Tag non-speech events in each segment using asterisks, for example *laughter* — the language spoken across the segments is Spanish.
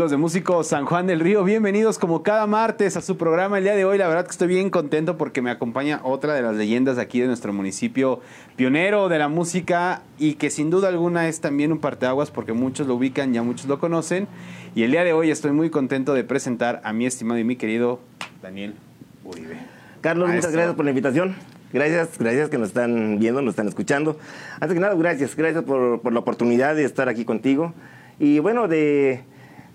Amigos de Músico San Juan del Río, bienvenidos como cada martes a su programa. El día de hoy, la verdad que estoy bien contento porque me acompaña otra de las leyendas aquí de nuestro municipio, pionero de la música y que sin duda alguna es también un parteaguas porque muchos lo ubican, ya muchos lo conocen. Y el día de hoy estoy muy contento de presentar a mi estimado y mi querido Daniel Uribe. Carlos, muchas gracias por la invitación. Gracias, gracias que nos están viendo, nos están escuchando. Antes que nada, gracias, gracias por, por la oportunidad de estar aquí contigo. Y bueno, de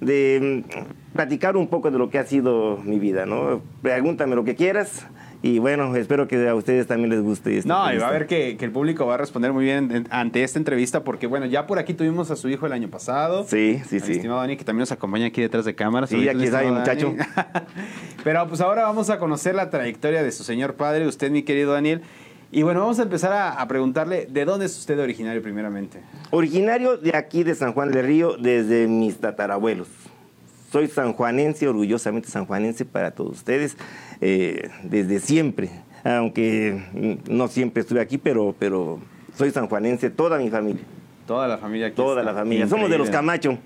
de mm, platicar un poco de lo que ha sido mi vida, ¿no? Pregúntame lo que quieras. Y bueno, espero que a ustedes también les guste. no, y va a ver que, el público va a responder muy bien ante esta entrevista, porque bueno, ya por aquí tuvimos a su hijo el año pasado. Sí, sí, sí. estimado Dani, que también nos acompaña aquí detrás de cámaras. Sí, aquí está el muchacho. *laughs* Pero pues ahora vamos a conocer la trayectoria de su señor padre, usted, mi querido Daniel. Y bueno, vamos a empezar a, preguntarle, ¿de dónde es usted originario primeramente? Originario de aquí, de San Juan del Río, desde mis tatarabuelos. Soy sanjuanense, orgullosamente sanjuanense para todos ustedes, eh, desde siempre. Aunque no siempre estuve aquí, pero, pero soy sanjuanense, toda mi familia. Toda la familia aquí. Toda la familia. Somos de los Camacho.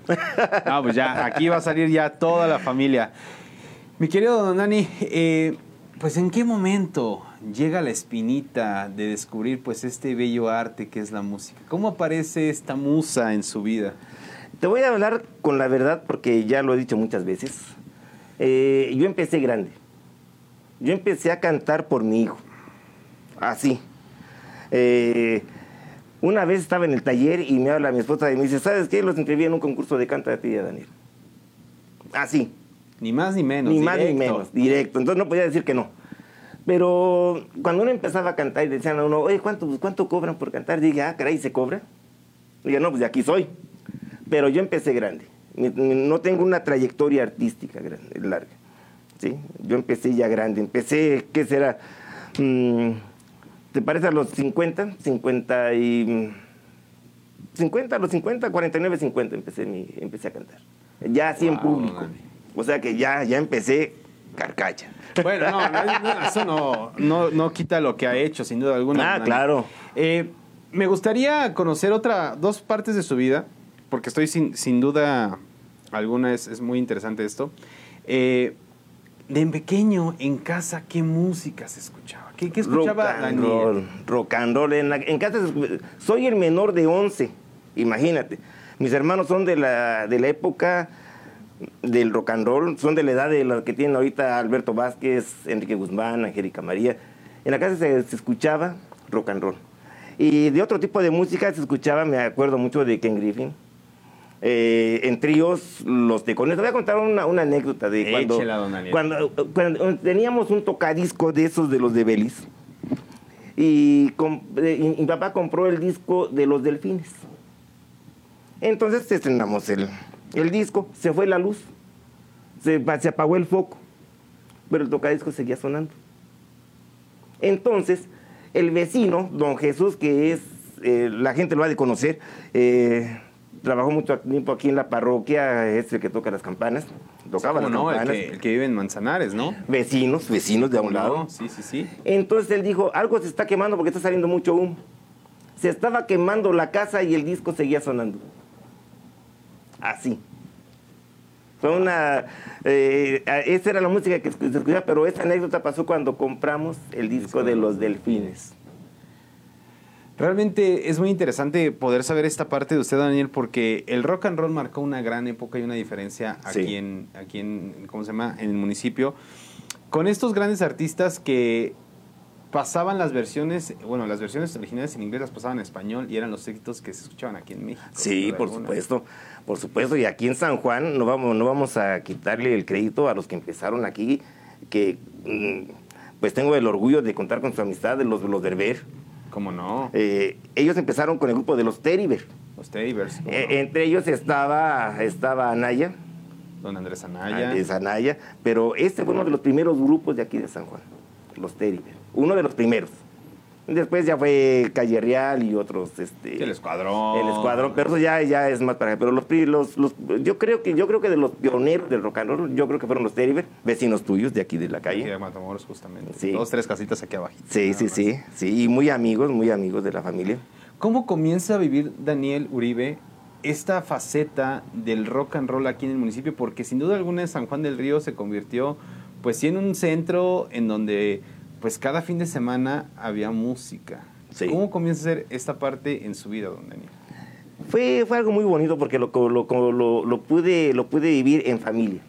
Ah, pues ya, aquí va a salir ya toda la familia. Mi querido Don Dani, eh, pues ¿en qué momento llega la espinita de descubrir pues este bello arte que es la música? ¿Cómo aparece esta musa en su vida? Te voy a hablar con la verdad porque ya lo he dicho muchas veces. Eh, yo empecé grande. Yo empecé a cantar por mi hijo. Así. Eh, una vez estaba en el taller y me habla mi esposa y me dice, ¿sabes qué? Los inscribí en un concurso de canto de ti, Daniel. Así. Ni más ni menos. Ni más ni menos, directo. Entonces no podía decir que no. Pero cuando uno empezaba a cantar y decían a uno, oye, ¿cuánto, cuánto cobran por cantar? Dije, ah, caray, ¿se cobra? Dije, no, pues de aquí soy. Pero yo empecé grande. No tengo una trayectoria artística grande, larga. ¿sí? Yo empecé ya grande. Empecé, ¿qué será? Mm, ¿Te parece a los 50? 50 y... 50, a los 50, 49, 50 empecé, mi, empecé a cantar. Ya así en público. O sea que ya, ya empecé carcacha. Bueno, no, eso no, no, quita lo que ha hecho, sin duda alguna. Ah, claro. Eh, me gustaría conocer otra, dos partes de su vida, porque estoy sin, sin duda alguna, es, es muy interesante esto. Eh, de pequeño, en casa, ¿qué música se escuchaba? ¿Qué, qué escuchaba rock and roll, rock and roll. En, en, casa soy el menor de 11, imagínate. Mis hermanos son de la, de la época del rock and roll, son de la edad de los que tienen ahorita Alberto Vázquez, Enrique Guzmán, Angélica María. En la casa se, escuchaba rock and roll. Y de otro tipo de música se escuchaba, me acuerdo mucho de Ken Griffin. Eh, en tríos, los tecones. Te voy a contar una, anécdota de cuando, cuando, teníamos un tocadisco de esos de los de Belis. Y, mi papá compró el disco de los delfines. Entonces estrenamos el, el disco, se fue la luz, se, apagó el foco, pero el tocadisco seguía sonando. Entonces, el vecino, don Jesús, que es, eh, la gente lo ha de conocer, eh, trabajó mucho tiempo aquí en la parroquia, es el que toca las campanas, tocaba las no, El que, vive en Manzanares, ¿no? Vecinos, vecinos de a un lado. Sí, sí, sí. Entonces él dijo, algo se está quemando porque está saliendo mucho humo. Se estaba quemando la casa y el disco seguía sonando así. Fue una. Eh, esa era la música que se escuchaba, pero esta anécdota pasó cuando compramos el disco de los delfines. Realmente es muy interesante poder saber esta parte de usted, Daniel, porque el rock and roll marcó una gran época y una diferencia aquí, en, aquí en, ¿cómo se llama? en el municipio, con estos grandes artistas que pasaban las versiones, bueno, las versiones originales en inglés las pasaban en español y eran los éxitos que se escuchaban aquí en México. Sí, por supuesto, por supuesto. Y aquí en San Juan no vamos, no vamos a quitarle el crédito a los que empezaron aquí, que mm, pues tengo el orgullo de contar con su amistad de los, los Derber. ¿Cómo no? Eh, ellos empezaron con el grupo de los Teriver. Los Teribers. Eh, entre ellos estaba, estaba Anaya. Don Andrés Anaya. Andrés Anaya. Pero este fue uno de los primeros grupos de aquí de San Juan, los Teriver uno de los primeros. Después ya fue Calle Real y otros, este, el escuadrón, el escuadrón, pero eso ya, ya es más para, pero los, los, los, yo creo que yo creo que de los pioneros del rock and roll, yo creo que fueron los Terrible, vecinos tuyos de aquí de la calle, de Matamoros justamente, sí. dos tres casitas aquí abajo, sí, sí, sí, sí, y muy amigos, muy amigos de la familia. ¿Cómo comienza a vivir Daniel Uribe esta faceta del rock and roll aquí en el municipio? Porque sin duda alguna San Juan del Río se convirtió pues sí en un centro en donde pues cada fin de semana había música. Sí. ¿Cómo comienza a ser esta parte en su vida, don Daniel? Fue, fue algo muy bonito porque lo, lo, lo, lo, pude, lo pude vivir en familia.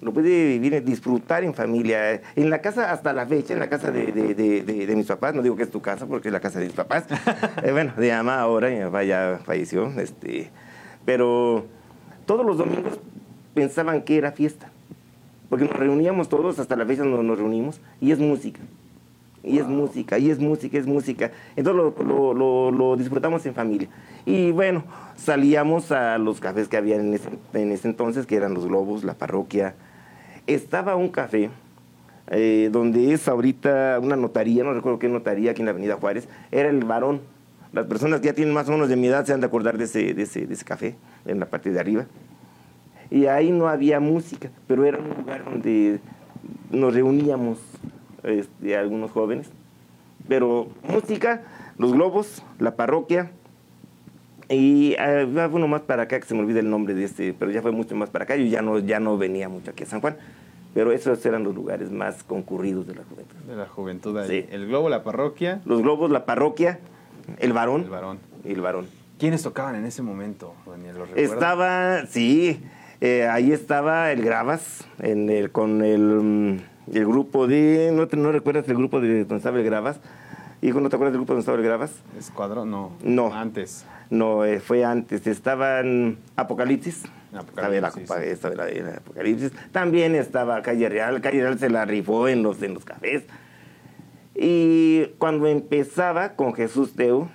Lo pude vivir, disfrutar en familia. En la casa, hasta la fecha, en la casa de, de, de, de mis papás, no digo que es tu casa porque es la casa de mis papás. *laughs* eh, bueno, de mamá ahora, mi papá ya falleció. Este, pero todos los domingos pensaban que era fiesta. Porque nos reuníamos todos, hasta la fecha nos, nos reunimos, y es música. Y es música, y es música, es música. Entonces lo, lo, lo, lo, disfrutamos en familia. Y bueno, salíamos a los cafés que había en ese, en ese entonces, que eran los Globos, la parroquia. Estaba un café eh, donde es ahorita una notaría, no recuerdo qué notaría, aquí en la Avenida Juárez, era el varón. Las personas que ya tienen más o menos de mi edad se han de acordar de ese, de ese, de ese café, en la parte de arriba. Y ahí no había música, pero era un lugar donde nos reuníamos este, algunos jóvenes. Pero música, los globos, la parroquia. Y uh, uno más para acá, que se me olvida el nombre de este, pero ya fue mucho más para acá. Yo ya no, ya no venía mucho aquí a San Juan. Pero esos eran los lugares más concurridos de la juventud. De la juventud ahí. Sí. El globo, la parroquia. Los globos, la parroquia, el varón. El varón. El varón. ¿Quiénes tocaban en ese momento, Daniel? ¿Lo Estaba, sí, eh, ahí estaba el Gravas, en el, con el, el grupo de. ¿no, te, ¿No recuerdas el grupo de donde estaba el Gravas? Hijo, ¿no te acuerdas del grupo donde estaba el Gravas? Escuadrón, no. No. Antes. No, eh, fue antes. Estaban Apocalipsis. Apocalipsis. Estaba, estaba la, la Apocalipsis. También estaba Calle Real. Calle Real se la rifó en los, en los cafés. Y cuando empezaba con Jesús Teo,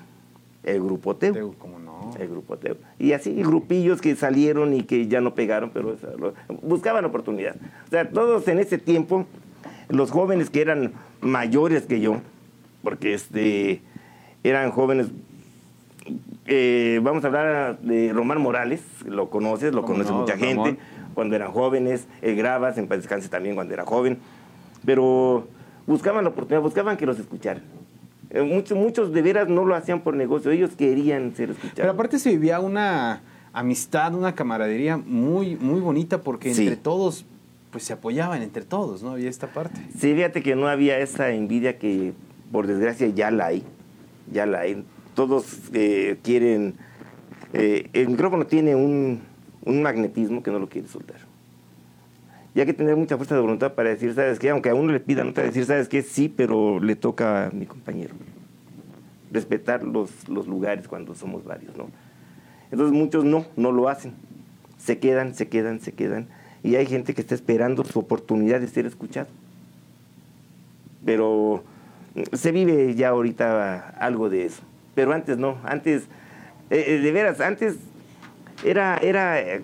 el grupo. Teo, ¿cómo no? El grupo Teo. Y así grupillos que salieron y que ya no pegaron, pero buscaban oportunidad. O sea, todos en ese tiempo, los jóvenes que eran mayores que yo, porque este, eran jóvenes, eh, vamos a hablar de Román Morales, lo conoces, lo conoce no, mucha gente, Ramón. cuando eran jóvenes, el Gravas, en paz descanse también cuando era joven, pero buscaban la oportunidad, buscaban que los escucharan. Eh, muchos, muchos de veras no lo hacían por negocio, ellos querían ser escuchados. Pero aparte se vivía una amistad, una camaradería muy, muy bonita porque Sí. entre todos pues se apoyaban entre todos, ¿no? Había esta parte. Sí, fíjate que no había esa envidia que por desgracia ya la hay, ya la hay. Todos eh, quieren, eh, el micrófono tiene un, un magnetismo que no lo quiere soltar. Y hay que tener mucha fuerza de voluntad para decir, ¿sabes qué? Aunque a uno le pidan otra, decir, ¿sabes qué? Sí, pero le toca a mi compañero. Respetar los, los lugares cuando somos varios, ¿no? Entonces muchos no, no lo hacen. Se quedan, se quedan, se quedan. Y hay gente que está esperando su oportunidad de ser escuchado. Pero se vive ya ahorita algo de eso. Pero antes no, antes, eh, eh, de veras, antes era, era, eh,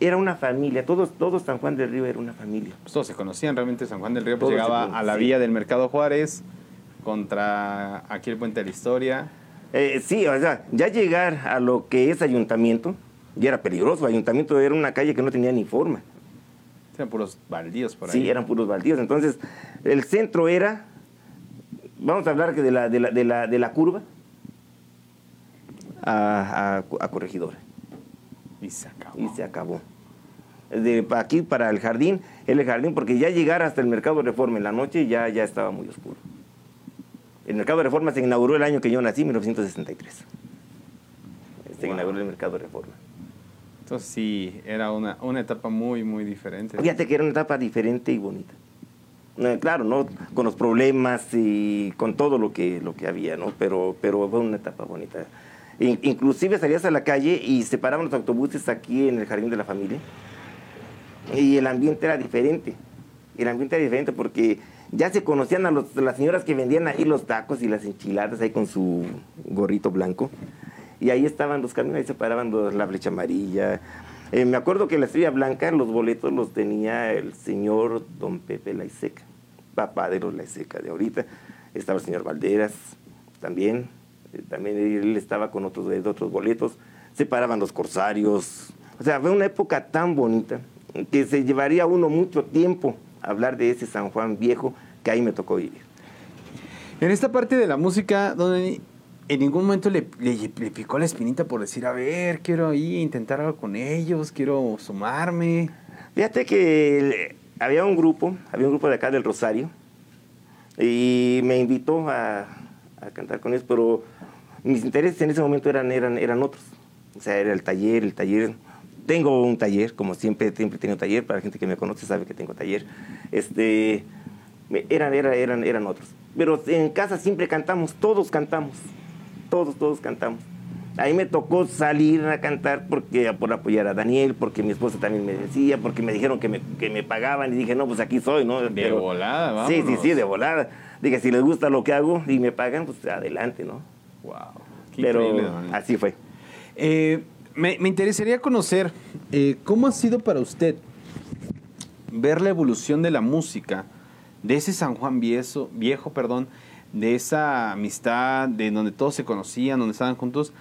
era una familia, todos, todos San Juan del Río era una familia. Pues todos se conocían realmente. San Juan del Río pues, llegaba a la vía del Mercado Juárez contra aquí el Puente de la Historia. Eh, sí, o sea, ya llegar a lo que es ayuntamiento, ya era peligroso. Ayuntamiento era una calle que no tenía ni forma. Eran puros baldíos por ahí. Sí, eran puros baldíos. Entonces, el centro era, vamos a hablar que de la, de la, de la, de la curva a, a, a Corregidora. Y se acabó. Y se acabó. De aquí para el jardín, el jardín, porque ya llegar hasta el Mercado Reforma en la noche ya, ya estaba muy oscuro. El Mercado Reforma se inauguró el año que yo nací, 1963. Se Wow. inauguró el Mercado Reforma. Entonces sí, era una, una etapa muy, muy diferente. Fíjate que era una etapa diferente y bonita. Claro, ¿no? Con los problemas y con todo lo que, lo que había, ¿no? Pero, pero fue una etapa bonita. In- inclusive salías a la calle y se paraban los autobuses aquí en el Jardín de la Familia. Y el ambiente era diferente. El ambiente era diferente porque ya se conocían a, los- a las señoras que vendían ahí los tacos y las enchiladas ahí con su gorrito blanco. Y ahí estaban los camiones, ahí se paraban los- la flecha amarilla. Eh, me acuerdo que la estrella blanca, los boletos los tenía el señor don Pepe Laiseca, papá de los Laiseca de ahorita. Estaba el señor Valderas también. Eh, también él estaba con otros, de otros boletos. Se paraban los corsarios. O sea, fue una época tan bonita que se llevaría uno mucho tiempo hablar de ese San Juan viejo que ahí me tocó vivir. En esta parte de la música, donde ¿En ningún momento le, le, le picó la espinita por decir, a ver, quiero ahí intentar algo con ellos, quiero sumarme? Fíjate que había un grupo, había un grupo de acá del Rosario, y me invitó a, a cantar con ellos, pero mis intereses en ese momento eran, eran, eran otros. O sea, era el taller, el taller. Tengo un taller, como siempre, siempre he tenido taller, para la gente que me conoce sabe que tengo taller. Este, eran, eran, eran, eran otros. Pero en casa siempre cantamos, todos cantamos, todos, todos cantamos. Ahí me tocó salir a cantar porque, por apoyar a Daniel, porque mi esposa también me decía, porque me dijeron que me, que me pagaban y dije, no, pues aquí soy, ¿no? De volada, Sí, sí, vámonos. sí, de volada. Dije, si les gusta lo que hago y me pagan, pues adelante, ¿no? Wow. Qué Pero increíble, así fue. Eh, me, me interesaría conocer eh, cómo ha sido para usted ver la evolución de la música, de ese San Juan viejo, viejo perdón, de esa amistad, de donde todos se conocían, donde estaban juntos,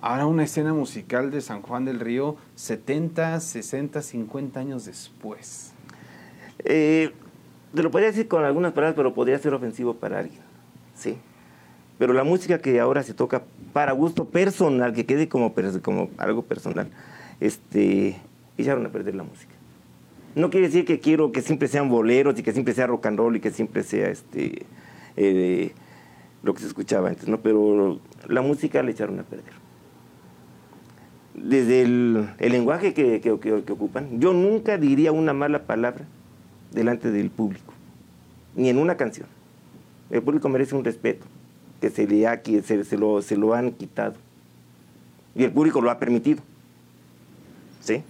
ahora una escena musical de San Juan del Río 70, 60, 50 años después. Eh, te lo podría decir con algunas palabras, pero podría ser ofensivo para alguien. Sí. Pero la música que ahora se toca para gusto personal, que quede como, como algo personal, este, echaron a perder la música. No quiere decir que quiero que siempre sean boleros y que siempre sea rock and roll y que siempre sea este, eh, lo que se escuchaba antes, ¿no? Pero la música la echaron a perder. Desde el, el lenguaje que- que- que ocupan, yo nunca diría una mala palabra delante del público, ni en una canción. El público merece un respeto, que se le ha, se, se lo, se lo han quitado. Y el público lo ha permitido. ¿Sí?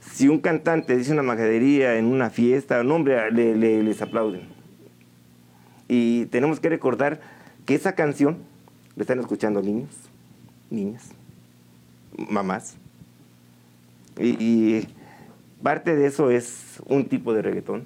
Si un cantante dice una majadería en una fiesta, no, hombre, le- le- les aplauden. Y tenemos que recordar que esa canción la están escuchando niños, niñas, mamás. Y parte de eso es un tipo de reggaetón.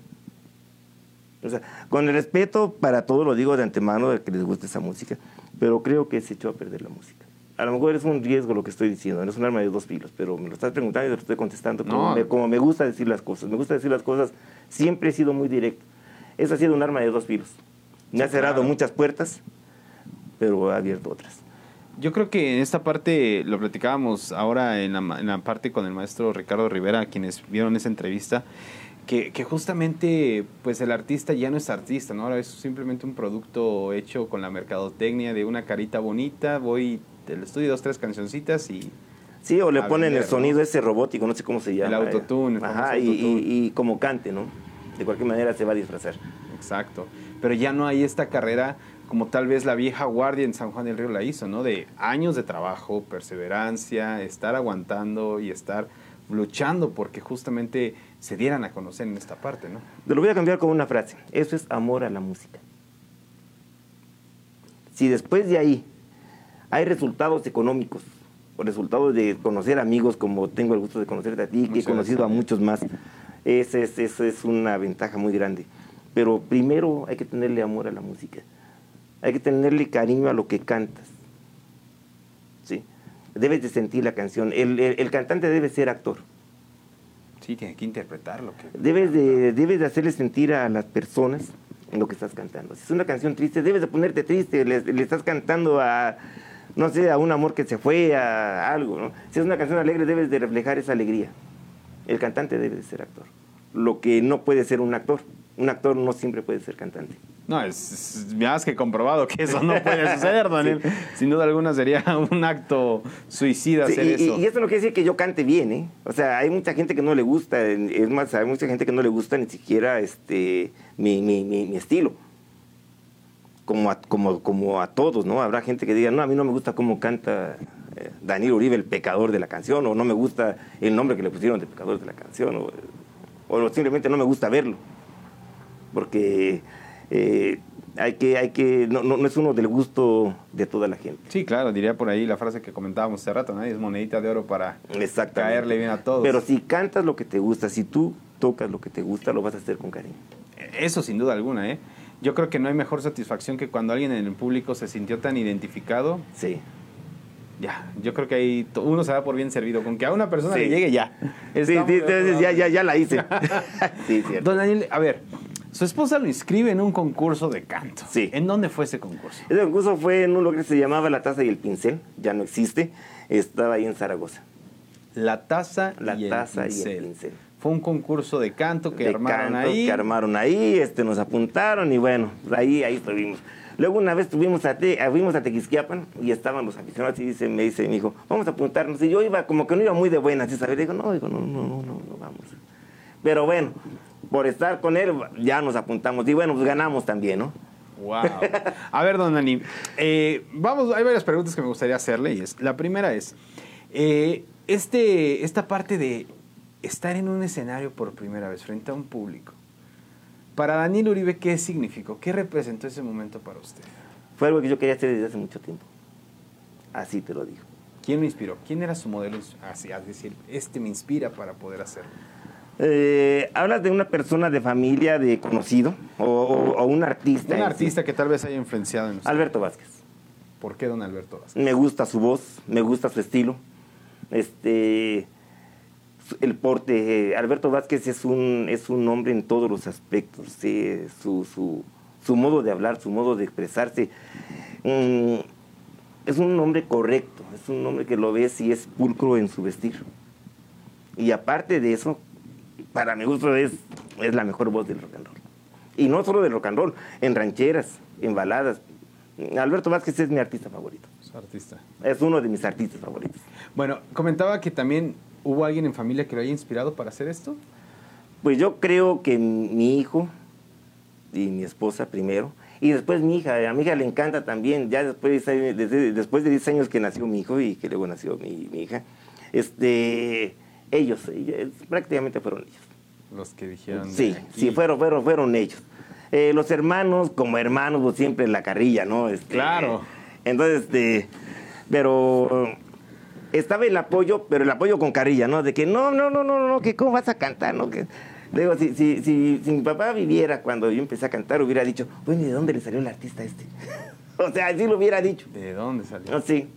O sea, con el respeto para todos, lo digo de antemano, de que les guste esa música, pero creo que se echó a perder la música. A lo mejor es un riesgo lo que estoy diciendo, no es un arma de dos filos, pero me lo estás preguntando y te lo estoy contestando como, No. me, como me gusta decir las cosas. Me gusta decir las cosas, siempre he sido muy directo. Eso ha sido un arma de dos filos. Me ha cerrado claro. muchas puertas, pero ha abierto otras. Yo creo que en esta parte, lo platicábamos ahora en la, en la parte con el maestro Ricardo Rivera, quienes vieron esa entrevista, que, que justamente pues el artista ya no es artista, ¿no? Ahora es simplemente un producto hecho con la mercadotecnia de una carita bonita, voy del estudio dos, tres cancioncitas y... Sí, o le ponen vender, el sonido ¿no? ese robótico, no sé cómo se llama. autotune, el Ajá, famoso y, autotune. y- y como cante, ¿no? De cualquier manera se va a disfrazar. Exacto. Pero ya no hay esta carrera como tal vez la vieja guardia en San Juan del Río la hizo, ¿no? De años de trabajo, perseverancia, estar aguantando y estar luchando porque justamente se dieran a conocer en esta parte, ¿no? Te lo voy a cambiar con una frase. Eso es amor a la música. Si después de ahí hay resultados económicos o resultados de conocer amigos como tengo el gusto de conocerte a ti, que he conocido a muchos más, esa es, eso es una ventaja muy grande. Pero primero hay que tenerle amor a la música. Hay que tenerle cariño a lo que cantas. ¿Sí? Debes de sentir la canción. El, el- el cantante debe ser actor. Sí, tiene que interpretarlo. Que... Debes de, debes de hacerle sentir a las personas lo que estás cantando. Si es una canción triste, debes de ponerte triste. Le, le estás cantando a, no sé, a un amor que se fue, a algo. ¿no? Si es una canción alegre, debes de reflejar esa alegría. El cantante debe de ser actor. Lo que no puede ser un actor. Un actor no siempre puede ser cantante. No, es, es más que comprobado que eso no puede suceder, *laughs* Daniel. Sin duda alguna sería *laughs* un acto suicida Sí, hacer y, eso. y esto no quiere decir que yo cante bien, ¿eh? O sea, hay mucha gente que no le gusta, es más, hay mucha gente que no le gusta ni siquiera este mi, mi, mi, mi estilo. Como a, como, como a todos, ¿no? Habrá gente que diga, no, a mí no me gusta cómo canta eh, Daniel Uribe, el pecador de la canción, o no me gusta el nombre que le pusieron de pecador de la canción, o, o simplemente no me gusta verlo. Porque eh, hay que, hay que, no, no, no es uno del gusto de toda la gente. Sí, claro, diría por ahí la frase que comentábamos hace rato, nadie es monedita de oro para caerle bien a todos. Pero si cantas lo que te gusta, si tú tocas lo que te gusta, lo vas a hacer con cariño. Eso sin duda alguna, ¿eh? Yo creo que no hay mejor satisfacción que cuando alguien en el público se sintió tan identificado. Sí. Ya, yo creo que ahí uno se da por bien servido. Con que a una persona Sí. le llegue ya. Sí, sí, entonces ya, ya, ya la hice. *laughs* sí, cierto. Don Daniel, a ver, Su esposa lo inscribe en un concurso de canto. Sí. ¿En dónde fue ese concurso? Ese concurso fue en un lugar que se llamaba La Taza y el Pincel, ya no existe, estaba ahí en Zaragoza. La taza, La y, el Taza y el pincel. Pincel. Fue un concurso de canto que de armaron canto ahí. que armaron ahí, este, nos apuntaron y bueno, ahí, ahí estuvimos. Luego una vez tuvimos a te, fuimos a Tequisquiapan y estaban los aficionados y dice, me dice mi hijo, vamos a apuntarnos. Y yo iba como que no iba muy de buena, ¿sí sabes? Digo, no, digo, no, no, no, no, no vamos. Pero bueno, por estar con él ya nos apuntamos y bueno, pues ganamos también, ¿no? Wow. A ver, don Dani, eh, vamos, hay varias preguntas que me gustaría hacerle y es, la primera es, eh, este, esta parte de estar en un escenario por primera vez frente a un público, para Daniel Uribe, ¿qué significó? ¿Qué representó ese momento para usted? Fue algo que yo quería hacer desde hace mucho tiempo. Así te lo digo. ¿Quién lo inspiró? ¿Quién era su modelo? Así, es decir, este me inspira para poder hacerlo. Eh, hablas de una persona de familia, de conocido, o, o- o un artista. Un sí. artista que tal vez haya influenciado en usted. Alberto Vázquez. ¿Por qué don Alberto Vázquez? Me gusta su voz, me gusta su estilo. Este, el porte. eh, Alberto Vázquez es un, es un hombre en todos los aspectos. sí, su, su, su modo de hablar, su modo de expresarse. mm, es un hombre correcto, es un hombre que lo ves y es pulcro en su vestir. Y aparte de eso, para mi gusto es, es la mejor voz del rock and roll. Y no solo del rock and roll, en rancheras, en baladas. Alberto Vázquez es mi artista favorito. Su artista. Es uno de mis artistas favoritos. Bueno, comentaba que también hubo alguien en familia que lo haya inspirado para hacer esto. Pues yo creo que mi hijo y mi esposa primero, y después mi hija, a mi hija le encanta también, ya después de, después de 10 años que nació mi hijo y que luego nació mi, mi hija, este, ellos, ellos, prácticamente fueron ellos. Los que dijeron. Sí, aquí. sí, fueron, fueron, fueron ellos. Eh, los hermanos, como hermanos, pues, siempre en la carrilla, ¿no? Este, Claro. Entonces, este, pero estaba el apoyo, pero el apoyo con carrilla, ¿no? De que no, no, no, no, no, que cómo vas a cantar, ¿no? Que, digo, si, si, si, si mi papá viviera cuando yo empecé a cantar, hubiera dicho, bueno, ¿y de dónde le salió el artista este? *laughs* o sea, así lo hubiera dicho. ¿De dónde salió? No, sí,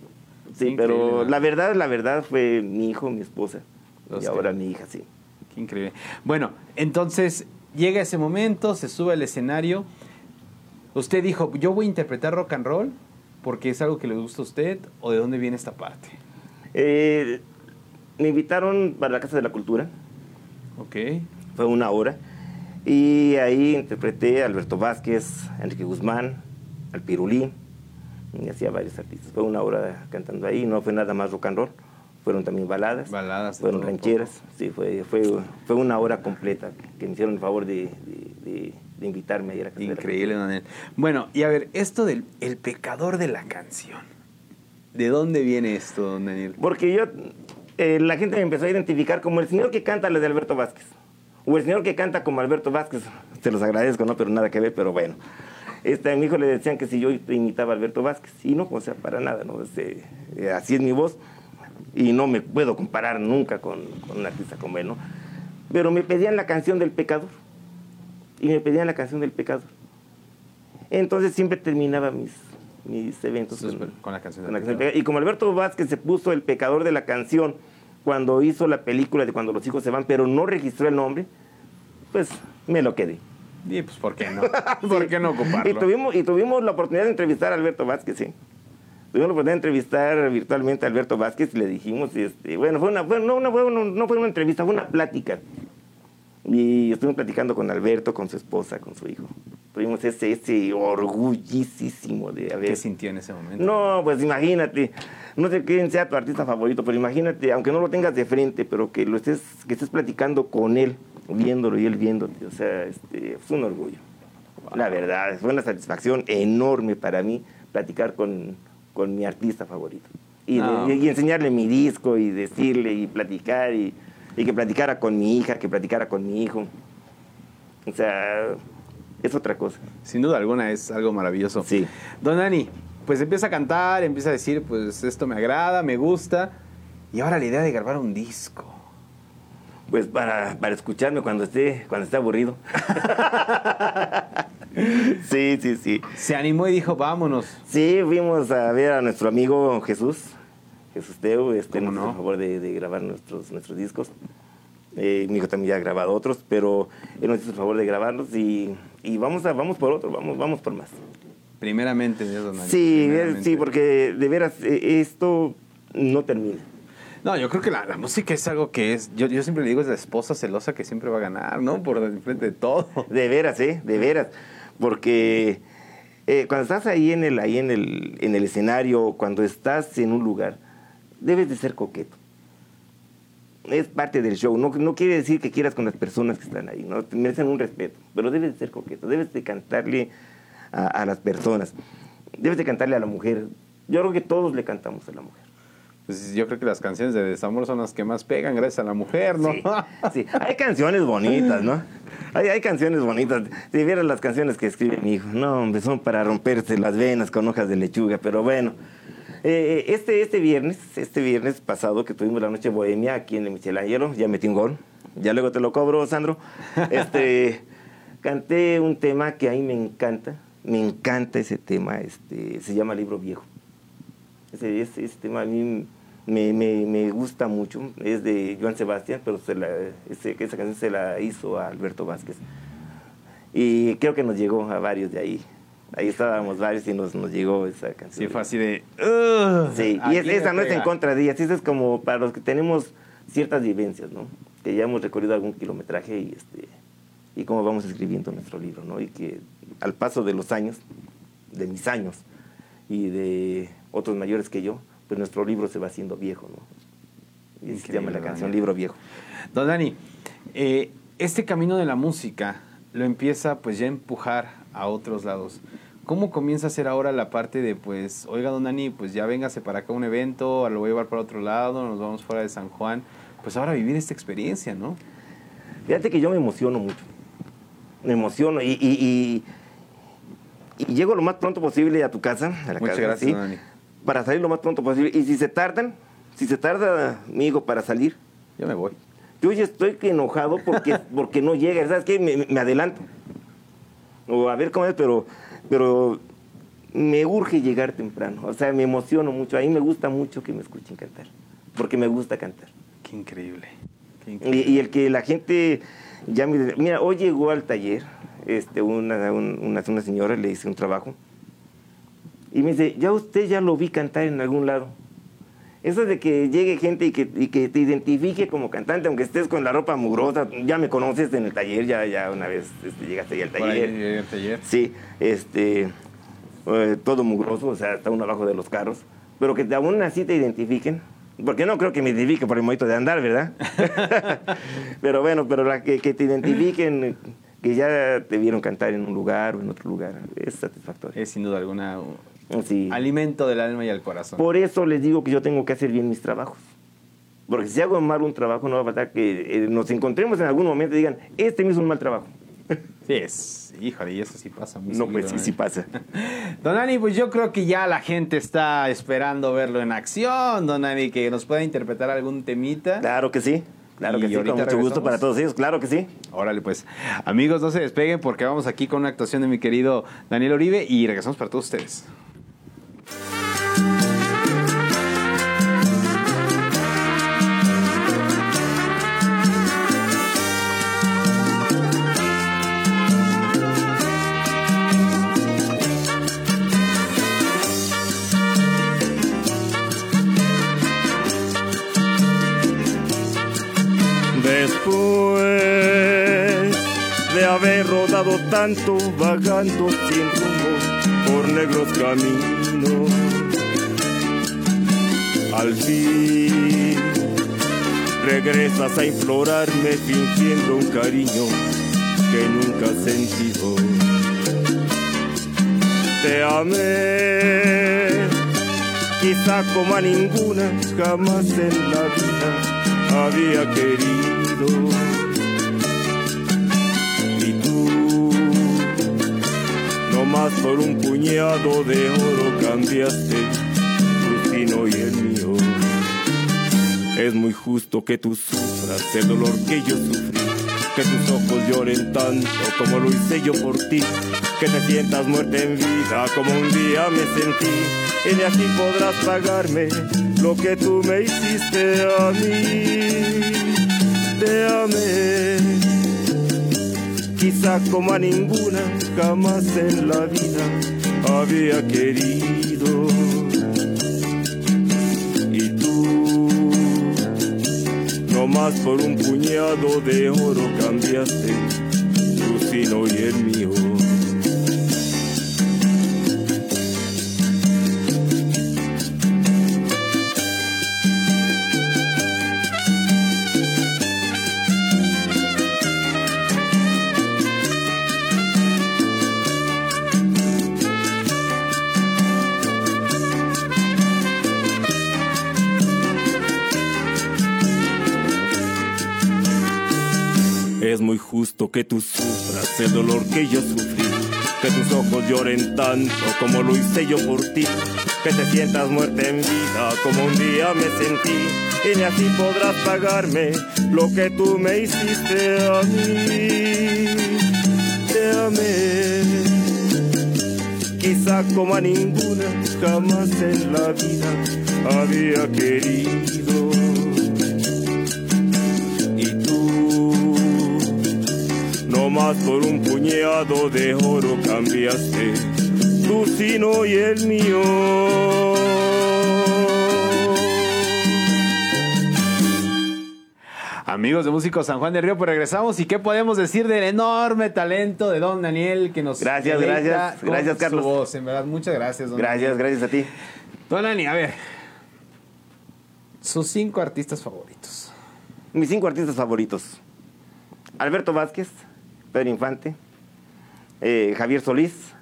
sí, Increíble, pero ¿no? la verdad, la verdad fue mi hijo, mi esposa, Los y que- ahora mi hija, sí. Qué increíble. Bueno, entonces llega ese momento, se sube al escenario. Usted dijo, yo voy a interpretar rock and roll porque es algo que le gusta a usted o de dónde viene esta parte. Eh, me invitaron para la Casa de la Cultura, Ok. fue una hora, y ahí interpreté a Alberto Vázquez, Enrique Guzmán, al Pirulí, y hacía varios artistas. Fue una hora cantando ahí, no fue nada más rock and roll, fueron también baladas, Baladas fueron rancheras, sí, fue, fue, fue una hora completa que me hicieron el favor de, de- de- de invitarme a ir a la Casa la Increíble, Daniel. Bueno, y a ver, esto del el pecador de la canción. ¿De dónde viene esto, don Daniel? Porque yo, eh, la gente me empezó a identificar como el señor que canta las de Alberto Vázquez. O el señor que canta como Alberto Vázquez. Se los agradezco, ¿no? Pero nada que ver, pero bueno. Este, a mi hijo le decían que si yo imitaba a Alberto Vázquez. Y no, o sea, para nada, ¿no? Este, eh, así es mi voz. Y no me puedo comparar nunca con, con un artista como él, ¿no? Pero me pedían la canción del pecador. Y me pedían la canción del pecador. Entonces siempre terminaba mis, mis eventos con, con la canción con del la canción. Y como Alberto Vázquez se puso el pecador de la canción cuando hizo la película de Cuando los hijos se van, pero no registró el nombre, pues me lo quedé. Y pues, ¿por qué no? *laughs* ¿Por qué no Y ocuparlo? tuvimos, y tuvimos la oportunidad de entrevistar a Alberto Vázquez, sí. Tuvimos la oportunidad de entrevistar virtualmente a Alberto Vázquez y le dijimos, este, bueno, fue una, fue- no, una- fue una- no fue una entrevista, fue una plática. Y estuvimos platicando con Alberto, con su esposa, con su hijo. Tuvimos ese, ese orgullísimo de haber... ¿Qué sintió en ese momento? No, pues imagínate, no sé quién sea tu artista favorito, pero imagínate, aunque no lo tengas de frente, pero que lo estés, que estés platicando con él, viéndolo y él viéndote, o sea, este, es un orgullo. La verdad, fue una satisfacción enorme para mí platicar con, con mi artista favorito. Y, No. y enseñarle mi disco y decirle y platicar y, y que platicara con mi hija, que platicara con mi hijo. O sea, es otra cosa. Sin duda alguna es algo maravilloso. Sí. Don Dani, pues empieza a cantar, empieza a decir, pues esto me agrada, me gusta. Y ahora la idea de grabar un disco. Pues para, para escucharme cuando esté, cuando esté aburrido. *laughs* sí, sí, sí. Se animó y dijo, vámonos. Sí, fuimos a ver a nuestro amigo Jesús, Jesús Teo, este, ¿Cómo nos no? favor de, de grabar nuestros, nuestros discos. Eh, mi hijo también ya ha grabado otros, pero él nos hizo el favor de grabarlos y, y vamos, a, vamos por otro, vamos, vamos por más. Primeramente, Dios, don Sí, primeramente. sí, porque de veras eh, esto no termina. No, yo creo que la, la música es algo que es. Yo, yo siempre le digo, es la esposa celosa que siempre va a ganar, ¿no? Por enfrente de todo. De veras, ¿eh? De veras. Porque eh, cuando estás ahí en el, ahí en el, en el escenario, cuando estás en un lugar, debes de ser coqueto. Es parte del show. No, no quiere decir que quieras con las personas que están ahí, ¿no? Te merecen un respeto, pero debes de ser coqueto. Debes de cantarle a, a las personas. Debes de cantarle a la mujer. Yo creo que todos le cantamos a la mujer. Pues yo creo que las canciones de desamor son las que más pegan gracias a la mujer, ¿no? Sí, sí. Hay canciones bonitas, ¿no? Hay, hay canciones bonitas. Si vieras las canciones que escribe mi hijo, no, hombre, son para romperse las venas con hojas de lechuga, pero bueno. Eh, este, este viernes, este viernes pasado que tuvimos la noche bohemia aquí en el Michelangelo, ya metí un gol. Ya luego te lo cobro, Sandro. Este, *laughs* canté un tema que a mí me encanta, me encanta ese tema, este, se llama Libro Viejo. Ese, ese, ese tema a mí me, me, me gusta mucho. Es de Joan Sebastián, pero se la, ese- esa canción se la hizo a Alberto Vázquez. Y creo que nos llegó a varios de ahí. Ahí estábamos varios y nos, nos llegó esa canción. Sí, fue así de. "Ugh, Sí, y es- esa no es pega". en contra de ellas, esa es como para los que tenemos ciertas vivencias, ¿no? Que ya hemos recorrido algún kilometraje y, este, y cómo vamos escribiendo nuestro libro, ¿no? Y que al paso de los años, de mis años y de otros mayores que yo, pues nuestro libro se va haciendo viejo, ¿no? Y se llama la canción. Libro Viejo. Don Dani, eh, este camino de la música lo empieza pues ya a empujar a otros lados. ¿Cómo comienza a ser ahora la parte de pues, oiga, don Dani, pues ya véngase para acá a un evento, lo voy a llevar para otro lado, nos vamos fuera de San Juan? Pues ahora vivir esta experiencia, ¿no? Fíjate que yo me emociono mucho. Me emociono y, y- y- y llego lo más pronto posible a tu casa, a la Muchas casa, gracias, ¿sí? don Dani. Para salir lo más pronto posible. Y si se tardan, si se tarda mi hijo para salir, Yo me voy. yo ya estoy enojado porque, *laughs* porque no llega. ¿Sabes qué? Me, me adelanto. O a ver cómo es, pero, pero me urge llegar temprano. O sea, me emociono mucho. A mí me gusta mucho que me escuchen cantar. Porque me gusta cantar. Qué increíble. Qué Y, increíble. y el que la gente ya me... Mira, hoy llegó al taller este, una, un- una, una señora, le hice un trabajo, y me dice, ya usted ya lo vi cantar en algún lado. Eso de que llegue gente y que, y que te identifique como cantante, aunque estés con la ropa mugrosa, ya me conoces en el taller, ya, ya una vez este, llegaste ahí al ahí taller. llegué al taller. Sí, este, eh, todo mugroso, o sea, está uno abajo de los carros, pero que aún así te identifiquen, porque no creo que me identifique por el momento de andar, ¿verdad? *laughs* *laughs* pero bueno, pero la que, que te identifiquen, que ya te vieron cantar en un lugar o en otro lugar, es satisfactorio. Es sin duda alguna alimento del alma y del corazón. Por eso les digo que yo tengo que hacer bien mis trabajos. Porque si hago mal un trabajo, no va a faltar que eh, nos encontremos en algún momento y digan, este me hizo un mal trabajo. Sí, es, híjole, y eso sí pasa muy No, pues sí, seguido, sí ¿eh? pasa. *laughs* Don Dani, pues yo creo que ya la gente está esperando verlo en acción, Don Dani, que nos pueda interpretar algún temita. Claro que sí. Claro Y que sí, con mucho gusto regresamos. para todos ellos, claro que sí. Órale, pues. Amigos, no se despeguen porque vamos aquí con una actuación de mi querido Daniel Oribe y regresamos para todos ustedes. Rodado tanto, vagando sin rumbo por negros caminos, al fin regresas a implorarme fingiendo un cariño que nunca has sentido. Te amé, quizá como a ninguna jamás en la vida había querido. Por un puñado de oro cambiaste tu destino y el mío. Es muy justo que tú sufras el dolor que yo sufrí, que tus ojos lloren tanto como lo hice yo por ti, que te sientas muerta en vida como un día me sentí, y de aquí podrás pagarme lo que tú me hiciste a mí. te amé. Quizá como a ninguna jamás en la vida había querido. Y tú, no más por un puñado de oro cambiaste tu sino y el mío. Justo que tú sufras el dolor que yo sufrí, que tus ojos lloren tanto como lo hice yo por ti, que te sientas muerta en vida como un día me sentí, y ni así podrás pagarme lo que tú me hiciste a mí. Te amé, quizá como a ninguna jamás en la vida había querido. Más por un puñado de oro cambiaste tu sino y el mío. Amigos de Músicos San Juan del Río, pues regresamos y qué podemos decir del enorme talento de Don Daniel que nos Gracias, gracias, con gracias, Carlos. Su voz, en verdad, muchas gracias, Don Gracias, Daniel. gracias a ti. Don Dani, a ver. Sus cinco artistas favoritos. Mis cinco artistas favoritos. Alberto Vázquez, Pedro Infante, eh, Javier Solís,